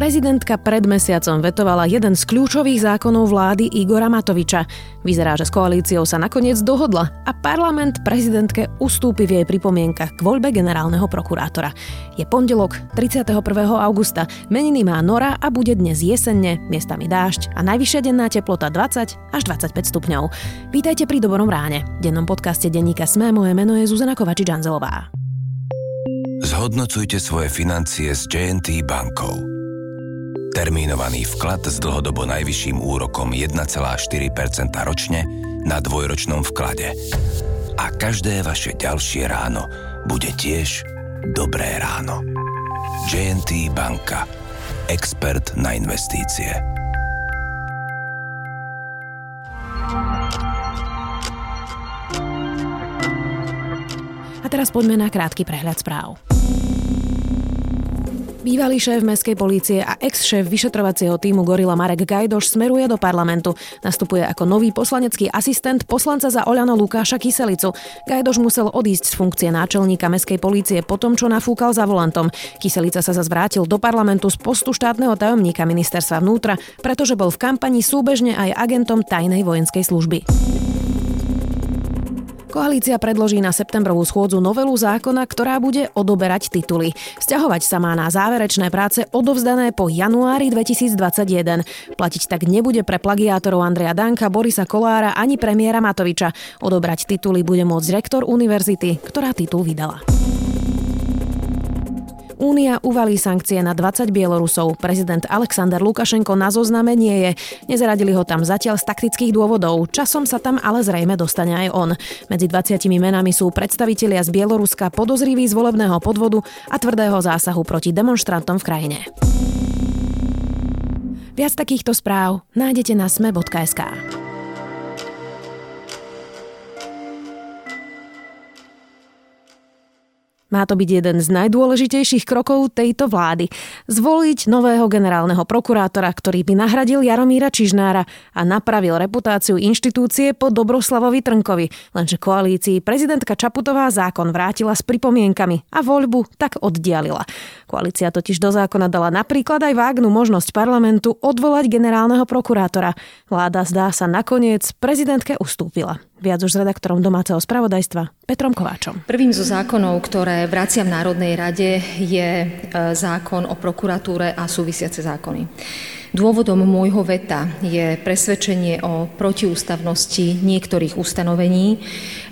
Prezidentka pred mesiacom vetovala jeden z kľúčových zákonov vlády Igora Matoviča. Vyzerá, že s koalíciou sa nakoniec dohodla a parlament prezidentke ustúpi v jej pripomienkach k voľbe generálneho prokurátora. Je pondelok, 31. augusta, meniny má Nora a bude dnes jesenne, miestami dážď a najvyššia denná teplota 20 až 25 stupňov. Vítajte pri Dobrom ráne. Dennom podcaste denníka Sme moje meno je Zuzana Kovačič-Anzelová. Zhodnocujte svoje financie s JNT bankou. Termínovaný vklad s dlhodobo najvyšším úrokom 1,4% ročne na dvojročnom vklade. A každé vaše ďalšie ráno bude tiež dobré ráno. JNT Banka. Expert na investície. A teraz poďme na krátky prehľad správ. Bývalý šéf mestskej polície a ex-šéf vyšetrovacieho týmu Gorila Marek Gajdoš smeruje do parlamentu. Nastupuje ako nový poslanecký asistent poslanca za Oľano Lukáša Kyselicu. Gajdoš musel odísť z funkcie náčelníka mestskej polície po tom, čo nafúkal za volantom. Kyselica sa zvrátil do parlamentu z postu štátneho tajomníka ministerstva vnútra, pretože bol v kampani súbežne aj agentom tajnej vojenskej služby. Koalícia predloží na septembrovú schôdzu novelu zákona, ktorá bude odoberať tituly. Sťahovať sa má na záverečné práce odovzdané po januári 2021. Platiť tak nebude pre plagiátorov Andreja Danka, Borisa Kolára ani premiéra Matoviča. Odobrať tituly bude môcť rektor univerzity, ktorá titul vydala. Únia uvalí sankcie na 20 Bielorusov. Prezident Alexander Lukašenko na zozname nie je. Nezaradili ho tam zatiaľ z taktických dôvodov. Časom sa tam ale zrejme dostane aj on. Medzi 20 menami sú predstavitelia z Bieloruska podozriví z volebného podvodu a tvrdého zásahu proti demonstrantom v krajine. Viac takýchto správ nájdete na sme.sk. Má to byť jeden z najdôležitejších krokov tejto vlády. Zvoliť nového generálneho prokurátora, ktorý by nahradil Jaromíra Čižnára a napravil reputáciu inštitúcie po Dobroslavovi Trnkovi. Lenže koalícii prezidentka Čaputová zákon vrátila s pripomienkami a voľbu tak oddialila. Koalícia totiž do zákona dala napríklad aj vágnu možnosť parlamentu odvolať generálneho prokurátora. Vláda zdá sa nakoniec prezidentke ustúpila. Viac už s redaktorom domáceho spravodajstva Petrom Kováčom. Prvým zo zákonov, ktoré vracia v Národnej rade, je e, zákon o prokuratúre a súvisiace zákony. Dôvodom môjho veta je presvedčenie o protiústavnosti niektorých ustanovení,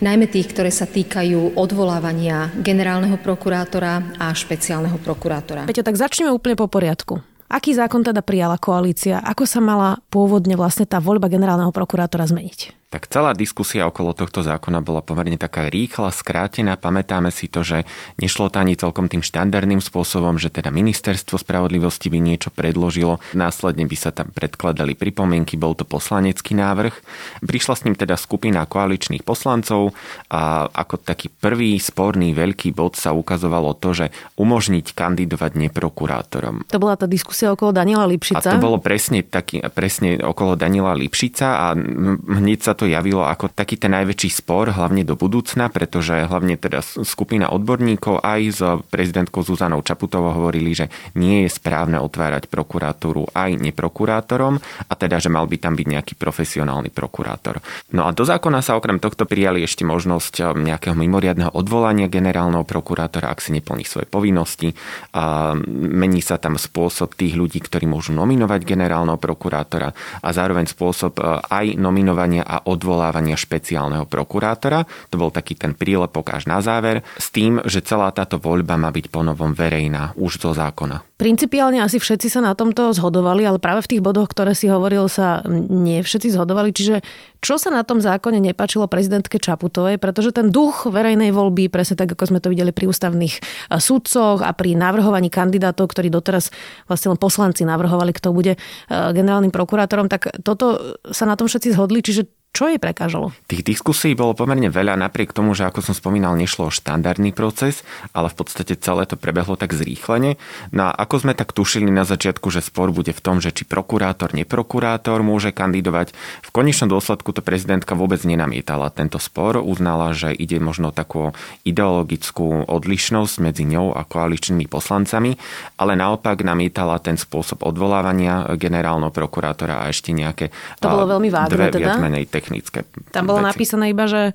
najmä tých, ktoré sa týkajú odvolávania generálneho prokurátora a špeciálneho prokurátora. Peťo, tak začneme úplne po poriadku. Aký zákon teda prijala koalícia? Ako sa mala pôvodne vlastne tá voľba generálneho prokurátora zmeniť? Tak celá diskusia okolo tohto zákona bola pomerne taká rýchla, skrátená. Pamätáme si to, že nešlo to ani celkom tým štandardným spôsobom, že teda ministerstvo spravodlivosti by niečo predložilo, následne by sa tam predkladali pripomienky, bol to poslanecký návrh. Prišla s ním teda skupina koaličných poslancov a ako taký prvý sporný veľký bod sa ukazovalo to, že umožniť kandidovať neprokurátorom. To bola tá diskusia okolo Daniela Lipšica? A to bolo presne, taký, presne okolo Daniela Lipšica a hneď sa to javilo ako taký ten najväčší spor, hlavne do budúcna, pretože hlavne teda skupina odborníkov aj s prezidentkou Zuzanou Čaputovou hovorili, že nie je správne otvárať prokuratúru aj neprokurátorom a teda, že mal by tam byť nejaký profesionálny prokurátor. No a do zákona sa okrem tohto prijali ešte možnosť eh, nejakého mimoriadného odvolania generálneho prokurátora, ak si neplní svoje povinnosti. A mení sa tam spôsob tých ľudí, ktorí môžu nominovať generálneho prokurátora a zároveň spôsob eh, aj nominovania a odvolávania špeciálneho prokurátora. To bol taký ten prílepok až na záver, s tým, že celá táto voľba má byť ponovom verejná už zo zákona. Principiálne asi všetci sa na tomto zhodovali, ale práve v tých bodoch, ktoré si hovoril, sa nie všetci zhodovali. Čiže čo sa na tom zákone nepačilo prezidentke Čaputovej, pretože ten duch verejnej voľby, presne tak, ako sme to videli pri ústavných sudcoch a pri navrhovaní kandidátov, ktorí doteraz vlastne len poslanci navrhovali, kto bude generálnym prokurátorom, tak toto sa na tom všetci zhodli. Čiže Čo jej prekážalo? Tých diskusí bolo pomerne veľa, napriek tomu, že ako som spomínal, nešlo o štandardný proces, ale v podstate celé to prebehlo tak zrýchlene. No a ako sme tak tušili na začiatku, že spor bude v tom, že či prokurátor, neprokurátor môže kandidovať, v konečnom dôsledku to prezidentka vôbec nenamietala tento spor, uznala, že ide možno takú ideologickú odlišnosť medzi ňou a koaličnými poslancami, ale naopak namietala ten spôsob odvolávania generálneho prokurátora a ešte nejaké to bolo veľmi vágne, dve teda? viac menej technické Tam bolo veci. napísané iba, že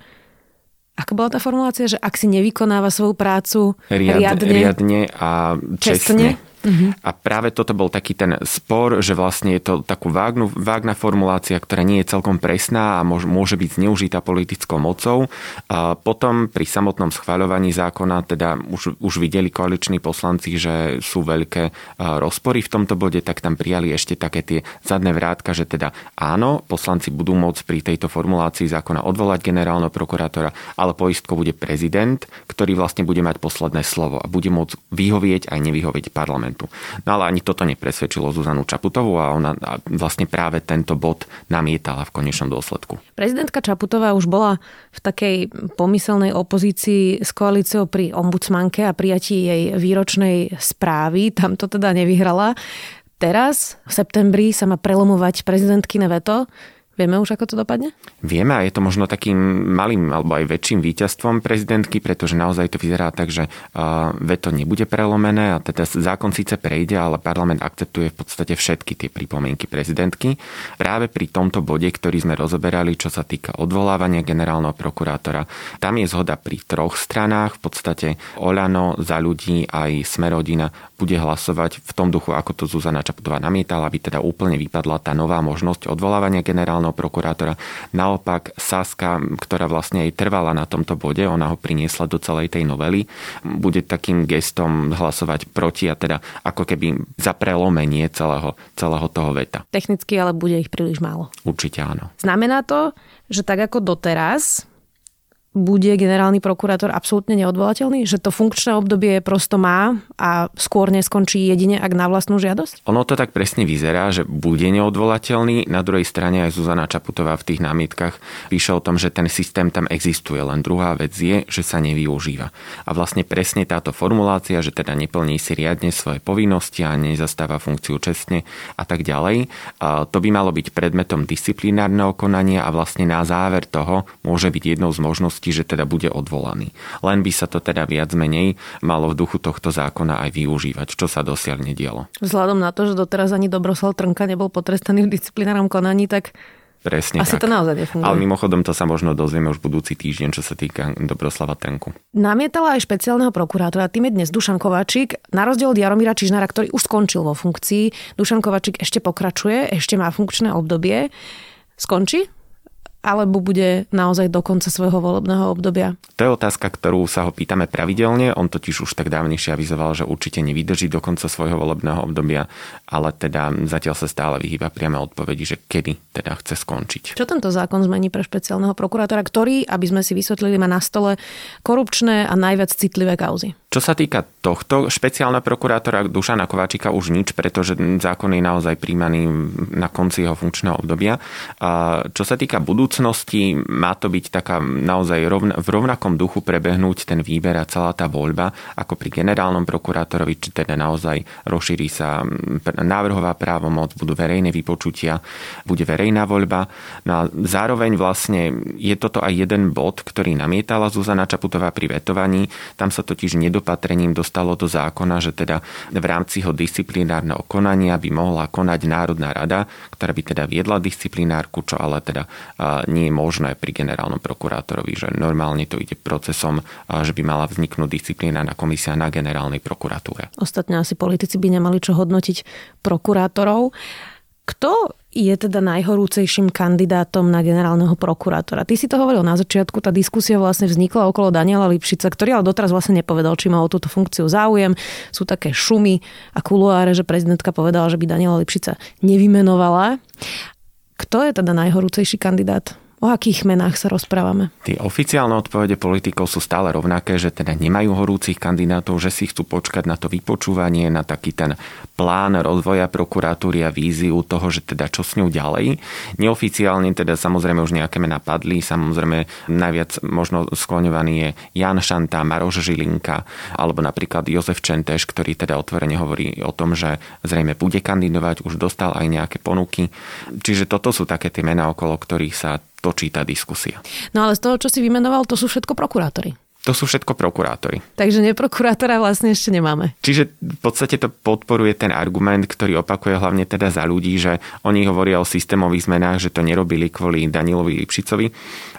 ako bola tá formulácia, že ak si nevykonáva svoju prácu Riad, riadne, riadne a čestne. Čestne? Uh-huh. A práve toto bol taký ten spor, že vlastne je to takú vágnu, vágna formulácia, ktorá nie je celkom presná a môže, môže byť zneužitá politickou mocou. A potom pri samotnom schváľovaní zákona teda už, už videli koaliční poslanci, že sú veľké rozpory v tomto bode, tak tam prijali ešte také tie zadné vrátka, že teda áno, poslanci budú môcť pri tejto formulácii zákona odvolať generálneho prokurátora, ale poistko bude prezident, ktorý vlastne bude mať posledné slovo a bude môcť vyhovieť aj nevyhovieť parlament parlamentu. No ale ani toto nepresvedčilo Zuzanu Čaputovú a ona vlastne práve tento bod namietala v konečnom dôsledku. Prezidentka Čaputová už bola v takej pomyselnej opozícii s koalíciou pri ombudsmanke a prijatí jej výročnej správy. Tam to teda nevyhrala. Teraz v septembri sa má prelomovať prezidentkine veto. Vieme už, ako to dopadne? Vieme a je to možno takým malým alebo aj väčším víťazstvom prezidentky, pretože naozaj to vyzerá tak, že veto nebude prelomené a teda zákon síce prejde, ale parlament akceptuje v podstate všetky tie pripomienky prezidentky. Práve pri tomto bode, ktorý sme rozoberali, čo sa týka odvolávania generálneho prokurátora, tam je zhoda pri troch stranách. V podstate Oľano za ľudí aj Smerodina bude hlasovať v tom duchu, ako to Zuzana Čaputová namietala, aby teda úplne vypadla tá nová možnosť odvolávania generálneho generálneho prokurátora. Naopak Saska, ktorá vlastne aj trvala na tomto bode, ona ho priniesla do celej tej novely, bude takým gestom hlasovať proti a teda ako keby za prelomenie celého, celého toho veta. Technicky ale bude ich príliš málo. Určite áno. Znamená to, že tak ako doteraz bude generálny prokurátor absolútne neodvolateľný? Že to funkčné obdobie prosto má a skôr neskončí jedine ak na vlastnú žiadosť? Ono to tak presne vyzerá, že bude neodvolateľný. Na druhej strane aj Zuzana Čaputová v tých námietkach píše o tom, že ten systém tam existuje. Len druhá vec je, že sa nevyužíva. A vlastne presne táto formulácia, že teda neplní si riadne svoje povinnosti a nezastáva funkciu čestne a tak ďalej, to by malo byť predmetom disciplinárneho konania a vlastne na záver toho môže byť jednou z možností možnosti, že teda bude odvolaný. Len by sa to teda viac menej malo v duchu tohto zákona aj využívať, čo sa dosiaľ nedialo. Vzhľadom na to, že doteraz ani Dobroslav Trnka nebol potrestaný v disciplinárnom konaní, tak Presne Asi tak. to naozaj nefunguje. Ale mimochodom to sa možno dozvieme už budúci týždeň, čo sa týka Dobroslava Trnku. Namietala aj špeciálneho prokurátora, tým je dnes Dušan Kovačík. Na rozdiel od Jaromíra Čižnára, ktorý už skončil vo funkcii, Dušan Kovačík ešte pokračuje, ešte má funkčné obdobie. Skončí? Alebo bude naozaj do konca svojho volebného obdobia? To je otázka, ktorú sa ho pýtame pravidelne. On totiž už tak dávnejšie avizoval, že určite nevydrží do konca svojho volebného obdobia, ale teda zatiaľ sa stále vyhýba priame odpovedi, že kedy teda chce skončiť. Čo tento zákon zmení pre špeciálneho prokurátora, ktorý, aby sme si vysvetlili, má na stole korupčné a najviac citlivé kauzy? Čo sa týka tohto špeciálneho prokurátora Dušana Kováčika už nič, pretože zákon je naozaj príjmaný na konci jeho funkčného obdobia. A čo sa týka budúcnosti, má to byť taká naozaj rovna, v rovnakom duchu prebehnúť ten výber a celá tá voľba, ako pri generálnom prokurátorovi, či teda naozaj rozšíri sa návrhová právomoc, budú verejné vypočutia, bude verejná voľba. No a zároveň vlastne je toto aj jeden bod, ktorý namietala Zuzana Čaputová pri vetovaní. Tam sa totiž nedo opatrením dostalo do zákona, že teda v rámci ho disciplinárneho konania by mohla konať Národná rada, ktorá by teda viedla disciplinárku, čo ale teda nie je možné pri generálnom prokurátorovi, že normálne to ide procesom, že by mala vzniknúť disciplinárna komisia na generálnej prokuratúre. Ostatne asi politici by nemali čo hodnotiť prokurátorov. Kto je teda najhorúcejším kandidátom na generálneho prokurátora? Ty si to hovoril na začiatku, tá diskusia vlastne vznikla okolo Daniela Lipšica, ktorý ale doteraz vlastne nepovedal, či má o túto funkciu záujem. Sú také šumy a kuluáre, že prezidentka povedala, že by Daniela Lipšica nevymenovala. Kto je teda najhorúcejší kandidát? O akých menách sa rozprávame? Tie oficiálne odpovede politikov sú stále rovnaké, že teda nemajú horúcich kandidátov, že si chcú počkať na to vypočúvanie, na taký ten plán rozvoja prokuratúry a víziu toho, že teda čo s ňou ďalej. Neoficiálne teda samozrejme už nejaké mená padli, samozrejme najviac možno skloňovaný je Jan Šanta, Maroš Žilinka alebo napríklad Jozef Čenteš, ktorý teda otvorene hovorí o tom, že zrejme bude kandidovať, už dostal aj nejaké ponuky. Čiže toto sú také tie mená, okolo ktorých sa točí tá diskusia. No ale z toho, čo si vymenoval, to sú všetko prokurátori. To sú všetko prokurátori. Takže neprokurátora vlastne ešte nemáme. Čiže v podstate to podporuje ten argument, ktorý opakuje hlavne teda za ľudí, že oni hovoria o systémových zmenách, že to nerobili kvôli Danilovi Lipšicovi.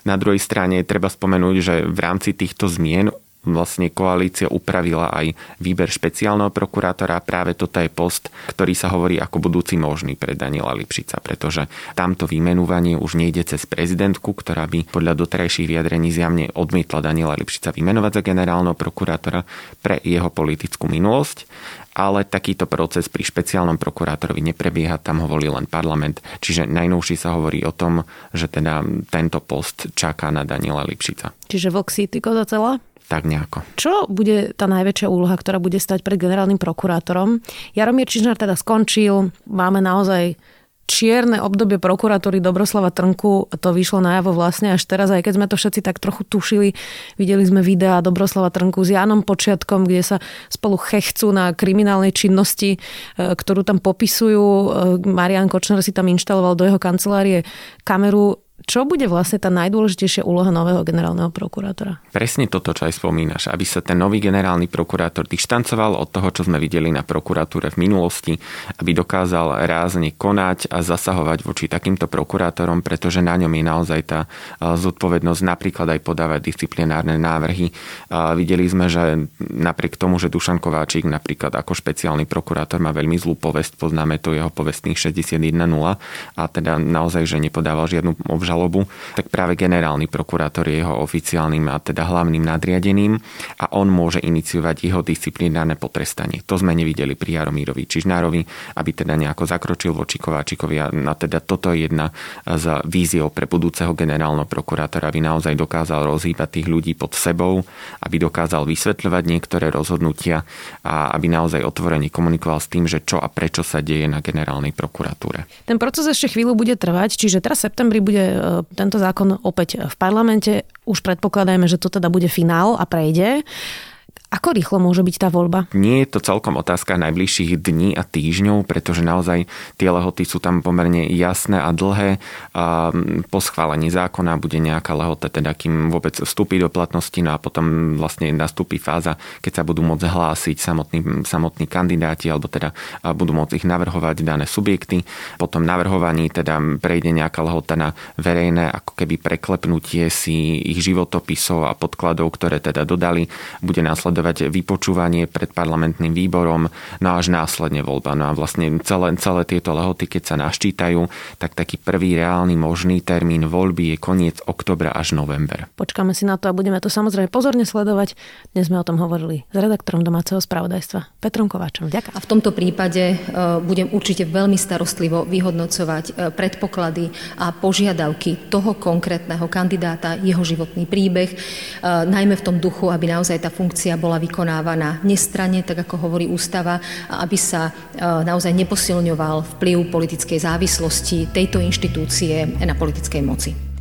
Na druhej strane treba spomenúť, že v rámci týchto zmien vlastne koalícia upravila aj výber špeciálneho prokurátora. Práve toto je post, ktorý sa hovorí ako budúci možný pre Daniela Lipšica, pretože tamto vymenúvanie už nejde cez prezidentku, ktorá by podľa doterajších vyjadrení zjavne odmietla Daniela Lipšica vymenovať za generálneho prokurátora pre jeho politickú minulosť, ale takýto proces pri špeciálnom prokurátorovi neprebieha, tam ho volí len parlament. Čiže najnovšie sa hovorí o tom, že teda tento post čaká na Daniela Lipšica. Čiže Vox City celá? Tak nejako. Čo bude tá najväčšia úloha, ktorá bude stať pred generálnym prokurátorom? Jaromír Čižnár teda skončil, máme naozaj čierne obdobie prokuratúry Dobroslava Trnku, to vyšlo najavo vlastne až teraz, aj keď sme to všetci tak trochu tušili, videli sme videá Dobroslava Trnku s Janom Počiatkom, kde sa spolu chechcú na kriminálnej činnosti, e, ktorú tam popisujú. E, Marian Kočner si tam inštaloval do jeho kancelárie kameru čo bude vlastne tá najdôležitejšia úloha nového generálneho prokurátora? Presne toto, čo aj spomínaš, aby sa ten nový generálny prokurátor dištancoval od toho, čo sme videli na prokuratúre v minulosti, aby dokázal rázne konať a zasahovať voči takýmto prokurátorom, pretože na ňom je naozaj tá zodpovednosť napríklad aj podávať disciplinárne návrhy. Videli sme, že napriek tomu, že Dušan Kováčik napríklad ako špeciálny prokurátor má veľmi zlú povesť, poznáme to jeho povestných 61.0 a teda naozaj, že nepodával žiadnu obžalobu žalobu, tak práve generálny prokurátor je jeho oficiálnym a teda hlavným nadriadeným a on môže iniciovať jeho disciplinárne potrestanie. To sme nevideli pri Jaromírovi Čižnárovi, aby teda nejako zakročil voči Kováčikovi a teda toto je jedna z víziou pre budúceho generálneho prokurátora, aby naozaj dokázal rozhýbať tých ľudí pod sebou, aby dokázal vysvetľovať niektoré rozhodnutia a aby naozaj otvorene komunikoval s tým, že čo a prečo sa deje na generálnej prokuratúre. Ten proces ešte chvíľu bude trvať, čiže teraz septembri bude tento zákon opäť v parlamente. Už predpokladajme, že to teda bude finál a prejde. Ako rýchlo môže byť tá voľba? Nie je to celkom otázka najbližších dní a týždňov, pretože naozaj tie lehoty sú tam pomerne jasné a dlhé. A po schválení zákona bude nejaká lehota, teda kým vôbec vstúpi do platnosti, no a potom vlastne nastúpi fáza, keď sa budú môcť hlásiť samotní, samotní kandidáti, alebo teda budú môcť ich navrhovať dané subjekty. Potom navrhovaní teda prejde nejaká lehota na verejné ako keby preklepnutie si ich životopisov a podkladov, ktoré teda dodali. Bude následovať nasledovať vypočúvanie pred parlamentným výborom, no až následne voľba. No a vlastne celé, celé tieto lehoty, keď sa naštítajú, tak taký prvý reálny možný termín voľby je koniec oktobra až november. Počkáme si na to a budeme to samozrejme pozorne sledovať. Dnes sme o tom hovorili s redaktorom domáceho spravodajstva Petrom Kováčom. Ďakujem. A v tomto prípade e, budem určite veľmi starostlivo vyhodnocovať e, predpoklady a požiadavky toho konkrétneho kandidáta, jeho životný príbeh, e, najmä v tom duchu, aby naozaj tá funkcia bola bola vykonávaná nestranne, tak ako hovorí ústava, aby sa e, naozaj neposilňoval vplyv politickej závislosti tejto inštitúcie na politickej moci.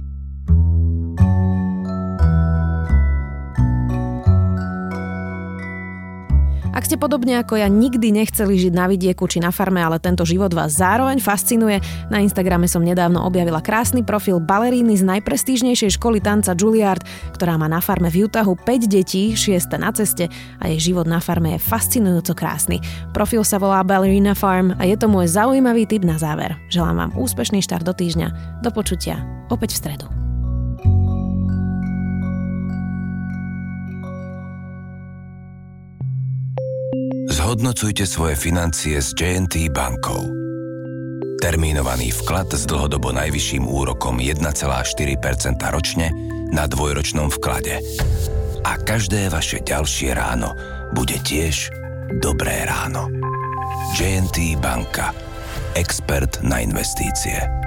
Ak ste podobne ako ja nikdy nechceli žiť na vidieku či na farme, ale tento život vás zároveň fascinuje, na Instagrame som nedávno objavila krásny profil baleríny z najprestížnejšej školy tanca Juilliard, ktorá má na farme v Utahu 5 detí, 6 na ceste a jej život na farme je fascinujúco krásny. Profil sa volá Ballerina Farm a je to môj zaujímavý tip na záver. Želám vám úspešný štart do týždňa. Do počutia opäť v stredu. Zhodnocujte svoje financie s JNT bankou. Termínovaný vklad s dlhodobo najvyšším úrokom 1,4% ročne na dvojročnom vklade. A každé vaše ďalšie ráno bude tiež dobré ráno. JNT banka. Expert na investície.